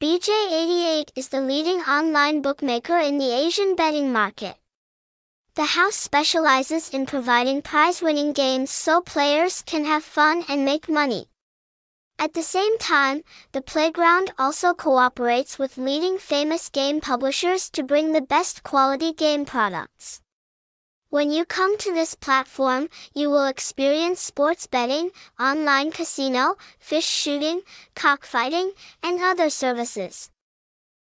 BJ88 is the leading online bookmaker in the Asian betting market. The house specializes in providing prize-winning games so players can have fun and make money. At the same time, the playground also cooperates with leading famous game publishers to bring the best quality game products. When you come to this platform, you will experience sports betting, online casino, fish shooting, cockfighting, and other services.